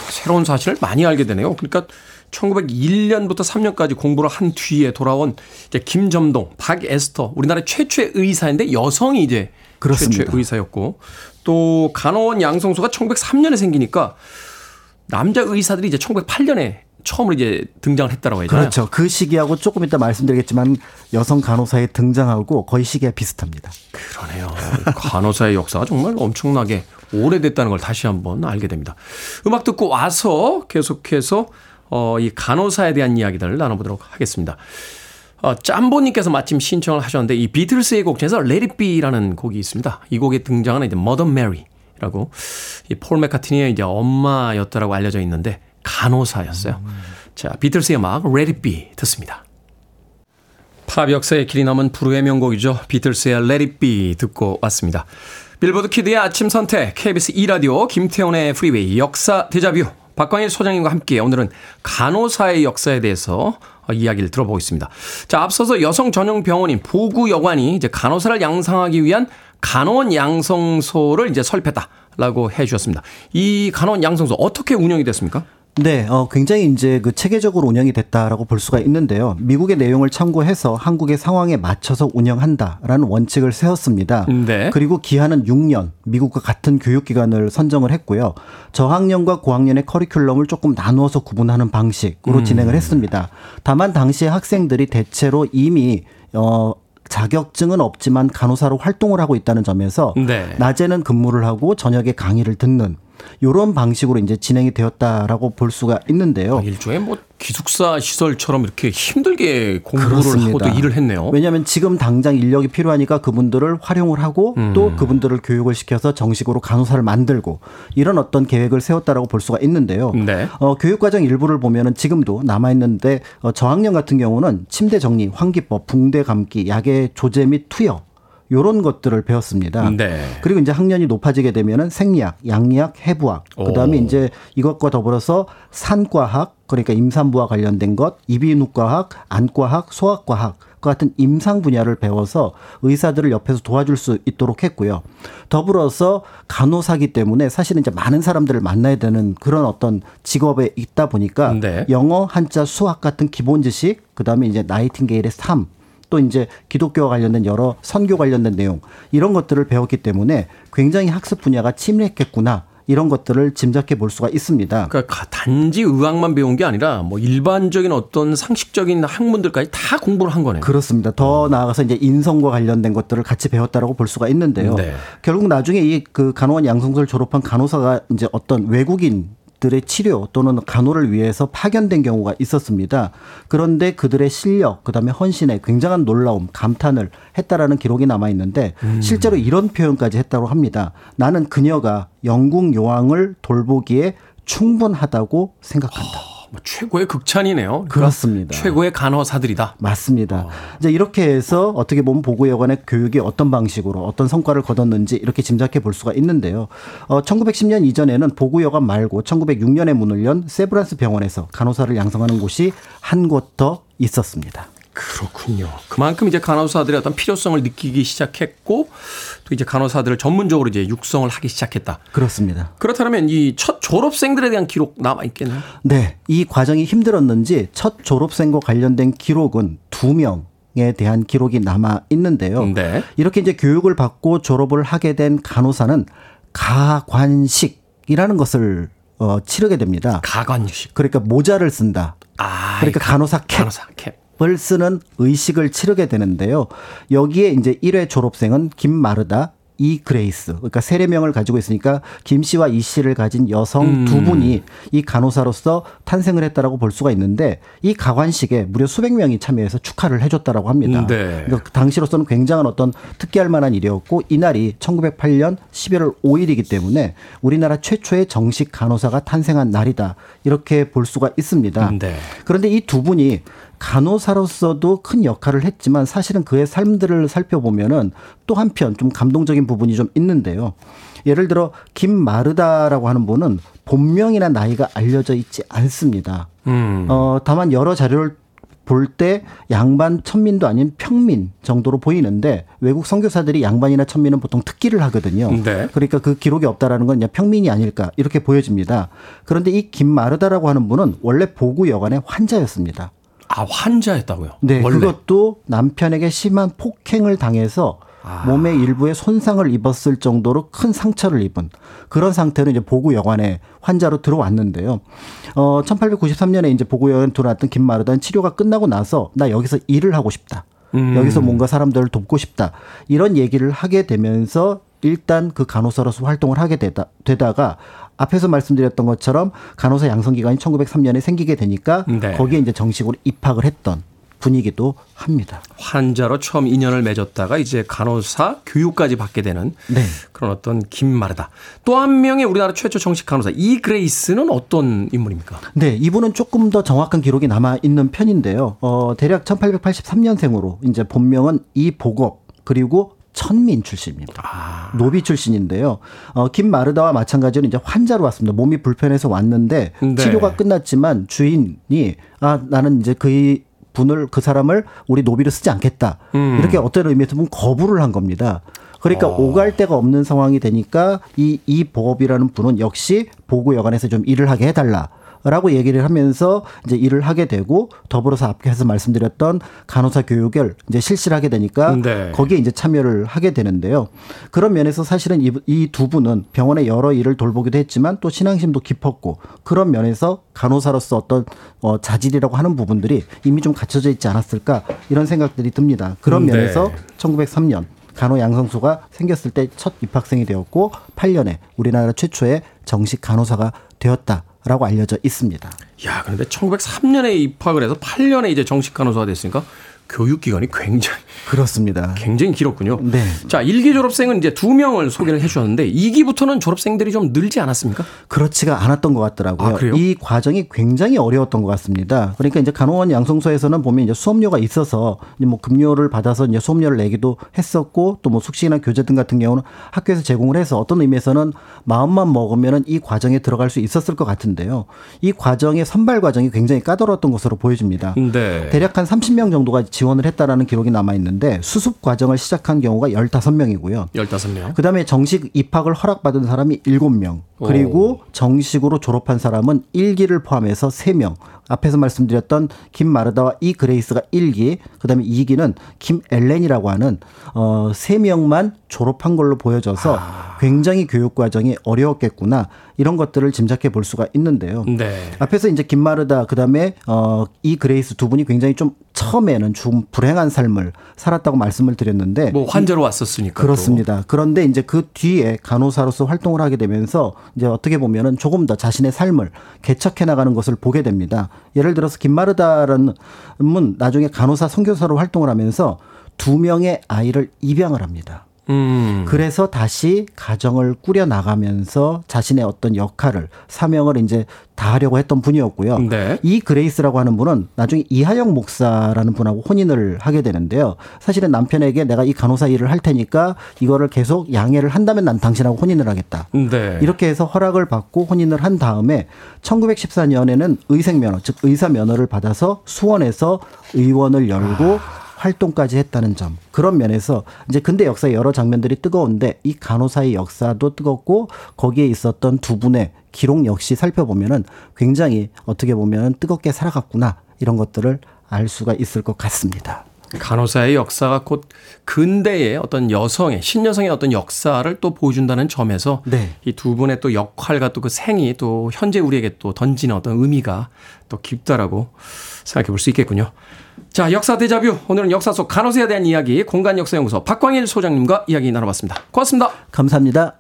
새로운 사실을 많이 알게 되네요. 그러니까 1901년부터 3년까지 공부를 한 뒤에 돌아온 이제 김점동, 박에스터, 우리나라 최초의 의사인데 여성이 이제 그렇습니다. 최초의 의사였고 또 간호원 양성소가 1903년에 생기니까 남자 의사들이 이제 1908년에 처음으로 이제 등장을 했다라고 하잖아요. 그렇죠. 그 시기하고 조금 이따 말씀드리겠지만 여성 간호사의 등장하고 거의 시기가 비슷합니다. 그러네요. 간호사의 역사가 정말 엄청나게 오래됐다는 걸 다시 한번 알게 됩니다. 음악 듣고 와서 계속해서 어, 이 간호사에 대한 이야기들을 나눠보도록 하겠습니다. 어, 짬보님께서 마침 신청을 하셨는데 이 비틀스의 곡 중에서 Let It Be라는 곡이 있습니다. 이 곡에 등장하는 이제 Mother Mary라고 이 폴 맥카트니의 이제 엄마였다라고 알려져 있는데 간호사였어요. 자, 비틀스의 음악 Let It Be 듣습니다. 팝 역사에 길이 남은 불후의 명곡이죠. 비틀스의 Let It Be 듣고 왔습니다. 빌보드 키드의 아침 선택, KBS 2라디오, 김태훈의 프리웨이, 역사 데자뷰, 박광일 소장님과 함께 오늘은 간호사의 역사에 대해서 이야기를 들어보고 있습니다. 자, 앞서서 여성 전용 병원인 보구 여관이 이제 간호사를 양성하기 위한 간호원 양성소를 이제 설립했다라고 해 주셨습니다. 이 간호원 양성소 어떻게 운영이 됐습니까? 네, 어, 굉장히 이제 그 체계적으로 운영이 됐다라고 볼 수가 있는데요. 미국의 내용을 참고해서 한국의 상황에 맞춰서 운영한다라는 원칙을 세웠습니다. 네. 그리고 기한은 6년, 미국과 같은 교육기관을 선정을 했고요. 저학년과 고학년의 커리큘럼을 조금 나누어서 구분하는 방식으로 진행을 했습니다. 다만 당시에 학생들이 대체로 이미 어 자격증은 없지만 간호사로 활동을 하고 있다는 점에서 네. 낮에는 근무를 하고 저녁에 강의를 듣는 요런 방식으로 이제 진행이 되었다라고 볼 수가 있는데요. 일종의 뭐 기숙사 시설처럼 이렇게 힘들게 공부를 그렇습니다. 하고 또 일을 했네요. 왜냐하면 지금 당장 인력이 필요하니까 그분들을 활용을 하고 음. 또 그분들을 교육을 시켜서 정식으로 간호사를 만들고 이런 어떤 계획을 세웠다라고 볼 수가 있는데요. 네. 어, 교육과정 일부를 보면은 지금도 남아 있는데 어, 저학년 같은 경우는 침대 정리, 환기법, 붕대 감기, 약의 조제 및 투여 요런 것들을 배웠습니다. 네. 그리고 이제 학년이 높아지게 되면은 생리학, 양리학, 해부학, 그다음에 오. 이제 이것과 더불어서 산과학, 그러니까 임산부와 관련된 것, 이비인후과학, 안과학, 소아과학 그 같은 임상 분야를 배워서 의사들을 옆에서 도와줄 수 있도록 했고요. 더불어서 간호사기 때문에 사실은 이제 많은 사람들을 만나야 되는 그런 어떤 직업에 있다 보니까 네. 영어, 한자, 수학 같은 기본 지식, 그다음에 이제 나이팅게일의 삶, 또 이제 기독교와 관련된 여러 선교 관련된 내용 이런 것들을 배웠기 때문에 굉장히 학습 분야가 치밀했겠구나 이런 것들을 짐작해 볼 수가 있습니다. 그러니까 가- 단지 의학만 배운 게 아니라 뭐 일반적인 어떤 상식적인 학문들까지 다 공부를 한 거네요. 그렇습니다. 더 나아가서 이제 인성과 관련된 것들을 같이 배웠다라고 볼 수가 있는데요. 네. 결국 나중에 이 그 간호원 양성소를 졸업한 간호사가 이제 어떤 외국인 들의 치료 또는 간호를 위해서 파견된 경우가 있었습니다. 그런데 그들의 실력, 그다음에 헌신에 굉장한 놀라움, 감탄을 했다라는 기록이 남아 있는데 실제로 이런 표현까지 했다고 합니다. 나는 그녀가 영국 요왕을 돌보기에 충분하다고 생각한다. 뭐 최고의 극찬이네요. 그러니까 그렇습니다. 최고의 간호사들이다. 맞습니다. 이제 이렇게 해서 어떻게 보면 보고여관의 교육이 어떤 방식으로 어떤 성과를 거뒀는지 이렇게 짐작해 볼 수가 있는데요. 어, 1910년 이전에는 보고여관 말고 1906년에 문을 연 세브란스 병원에서 간호사를 양성하는 곳이 한 곳 더 있었습니다. 그렇군요. 그만큼 이제 간호사들의 어떤 필요성을 느끼기 시작했고 또 이제 간호사들을 전문적으로 이제 육성을 하기 시작했다. 그렇습니다. 그렇다면 이 첫 졸업생들에 대한 기록 남아 있겠네요. 네, 이 과정이 힘들었는지 첫 졸업생과 관련된 기록은 두 명에 대한 기록이 남아 있는데요. 네. 이렇게 이제 교육을 받고 졸업을 하게 된 간호사는 가관식이라는 것을 어, 치르게 됩니다. 가관식. 그러니까 모자를 쓴다. 아, 그러니까 간호사 캡. 간호사 캡. 을 쓰는 의식을 치르게 되는데요. 여기에 이제 1회 졸업생은 김마르다, 이 그레이스. 그러니까 세례명을 가지고 있으니까 김 씨와 이 씨를 가진 여성 두 분이 이 간호사로서 탄생을 했다라고 볼 수가 있는데 이 가관식에 무려 수백 명이 참여해서 축하를 해줬다라고 합니다. 네. 그러니까 그 당시로서는 굉장한 어떤 특기할 만한 일이었고 이날이 1908년 11월 5일이기 때문에 우리나라 최초의 정식 간호사가 탄생한 날이다. 이렇게 볼 수가 있습니다. 네. 그런데 이 두 분이 간호사로서도 큰 역할을 했지만 사실은 그의 삶들을 살펴보면은 또 한편 좀 감동적인 부분이 좀 있는데요. 예를 들어 김마르다라고 하는 분은 본명이나 나이가 알려져 있지 않습니다. 음. 어, 다만 여러 자료를 볼때 양반 천민도 아닌 평민 정도로 보이는데 외국 선교사들이 양반이나 천민은 보통 특기를 하거든요. 네. 그러니까 그 기록이 없다라는 건 그냥 평민이 아닐까 이렇게 보여집니다. 그런데 이 김마르다라고 하는 분은 원래 보구 여관의 환자였습니다. 아 환자였다고요? 네, 원래. 그것도 남편에게 심한 폭행을 당해서 아. 몸의 일부에 손상을 입었을 정도로 큰 상처를 입은 그런 상태로 이제 보구 여관에 환자로 들어왔는데요. 어 1893년에 이제 보구 여관 들어왔던 김마르다는 치료가 끝나고 나서 나 여기서 일을 하고 싶다. 음. 여기서 뭔가 사람들을 돕고 싶다. 이런 얘기를 하게 되면서 일단 그 간호사로서 활동을 하게 되다, 되다가 앞에서 말씀드렸던 것처럼 간호사 양성 기관이 1903년에 생기게 되니까 네. 거기에 이제 정식으로 입학을 했던 분위기도 합니다. 환자로 처음 인연을 맺었다가 이제 간호사 교육까지 받게 되는 네. 그런 어떤 김마르다. 또 한 명의 우리나라 최초 정식 간호사 이 그레이스는 어떤 인물입니까? 네, 이분은 조금 더 정확한 기록이 남아 있는 편인데요. 어, 대략 1883년생으로 이제 본명은 이보급 그리고 천민 출신입니다. 아. 노비 출신인데요. 어, 김마르다와 마찬가지로 이제 환자로 왔습니다. 몸이 불편해서 왔는데 네. 치료가 끝났지만 주인이 아 나는 이제 그 분을 그 사람을 우리 노비로 쓰지 않겠다. 음. 이렇게 어떤 의미에서 보면 거부를 한 겁니다. 그러니까 어. 오갈 데가 없는 상황이 되니까 이, 이 보업이라는 분은 역시 보고 여관에서 좀 일을 하게 해달라. 라고 얘기를 하면서 이제 일을 하게 되고 더불어서 앞에서 말씀드렸던 간호사 교육을 이제 실시를 하게 되니까 네. 거기에 이제 참여를 하게 되는데요. 그런 면에서 사실은 이두 분은 병원의 여러 일을 돌보기도 했지만 또 신앙심도 깊었고 그런 면에서 간호사로서 어떤 어, 자질이라고 하는 부분들이 이미 좀 갖춰져 있지 않았을까 이런 생각들이 듭니다. 그런 네. 면에서 1903년 간호 양성소가 생겼을 때 첫 입학생이 되었고 8년에 우리나라 최초의 정식 간호사가 되었다. 라고 알려져 있습니다. 야, 그런데 1903년에 입학을 해서 8년에 이제 정식 간호사가 됐으니까 교육 기간이 굉장히 그렇습니다. 굉장히 길었군요. 네. 자, 1기 졸업생은 이제 두 명을 소개를 해 주셨는데 2기부터는 졸업생들이 좀 늘지 않았습니까? 그렇지가 않았던 것 같더라고요. 아, 이 과정이 굉장히 어려웠던 것 같습니다. 그러니까 이제 간호원 양성소에서는 보면 이제 수업료가 있어서 이제 뭐 급료를 받아서 이제 수업료를 내기도 했었고 또 뭐 숙식이나 교재 등 같은 경우는 학교에서 제공을 해서 어떤 의미에서는 마음만 먹으면은 이 과정에 들어갈 수 있었을 것 같은데요. 이 과정의 선발 과정이 굉장히 까다로웠던 것으로 보여집니다. 네. 대략 한 30명 정도가 지원을 했다라는 기록이 남아 있는데 수습 과정을 시작한 경우가 15명이고요. 15명. 그다음에 정식 입학을 허락받은 사람이 7명. 그리고 오. 정식으로 졸업한 사람은 1기를 포함해서 3명. 앞에서 말씀드렸던 김마르다와 이 그레이스가 1기, 그다음에 2기는 김엘렌이라고 하는 어 3명만 졸업한 걸로 보여져서 아. 굉장히 교육 과정이 어려웠겠구나. 이런 것들을 짐작해 볼 수가 있는데요. 네. 앞에서 이제 김마르다 그다음에 어 이 그레이스 두 분이 굉장히 좀 처음에는 좀 불행한 삶을 살았다고 말씀을 드렸는데 뭐 환자로 왔었으니까 그렇습니다. 그런데 이제 그 뒤에 간호사로서 활동을 하게 되면서 이제 어떻게 보면은 조금 더 자신의 삶을 개척해 나가는 것을 보게 됩니다. 예를 들어서 김마르다라는 분 나중에 간호사 선교사로 활동을 하면서 두 명의 아이를 입양을 합니다. 음. 그래서 다시 가정을 꾸려 나가면서 자신의 어떤 역할을 사명을 이제 다하려고 했던 분이었고요. 네. 이 그레이스라고 하는 분은 나중에 이하영 목사라는 분하고 혼인을 하게 되는데요. 사실은 남편에게 내가 이 간호사 일을 할 테니까 이거를 계속 양해를 한다면 난 당신하고 혼인을 하겠다. 네. 이렇게 해서 허락을 받고 혼인을 한 다음에 1914년에는 의생 면허, 즉 의사 면허를 받아서 수원에서 의원을 열고 아. 활동까지 했다는 점. 그런 면에서 이제 근대 역사의 여러 장면들이 뜨거운데 이 간호사의 역사도 뜨겁고 거기에 있었던 두 분의 기록 역시 살펴보면은 굉장히 어떻게 보면 뜨겁게 살아갔구나 이런 것들을 알 수가 있을 것 같습니다. 간호사의 역사가 곧 근대의 어떤 여성의 신여성의 어떤 역사를 또 보여준다는 점에서 네. 이두 분의 또 역할과 또 그 생이 또 현재 우리에게 또 던지는 어떤 의미가 또 깊다라고 생각해 볼 수 있겠군요. 자, 역사 대자뷰. 오늘은 역사 속 간호사에 대한 이야기 공간역사연구소 박광일 소장님과 이야기 나눠봤습니다. 고맙습니다. 감사합니다.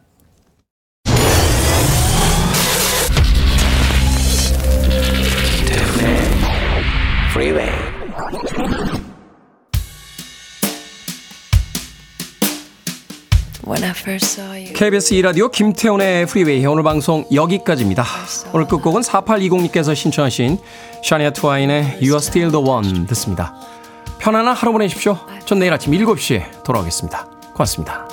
KBS 2라디오 김태훈의 프리웨이 오늘 방송 여기까지입니다. 오늘 끝곡은 4820님께서 신청하신 샤니아 트와인의 You Are Still The One 듣습니다. 편안한 하루 보내십시오. 전 내일 아침 7시에 돌아오겠습니다. 고맙습니다.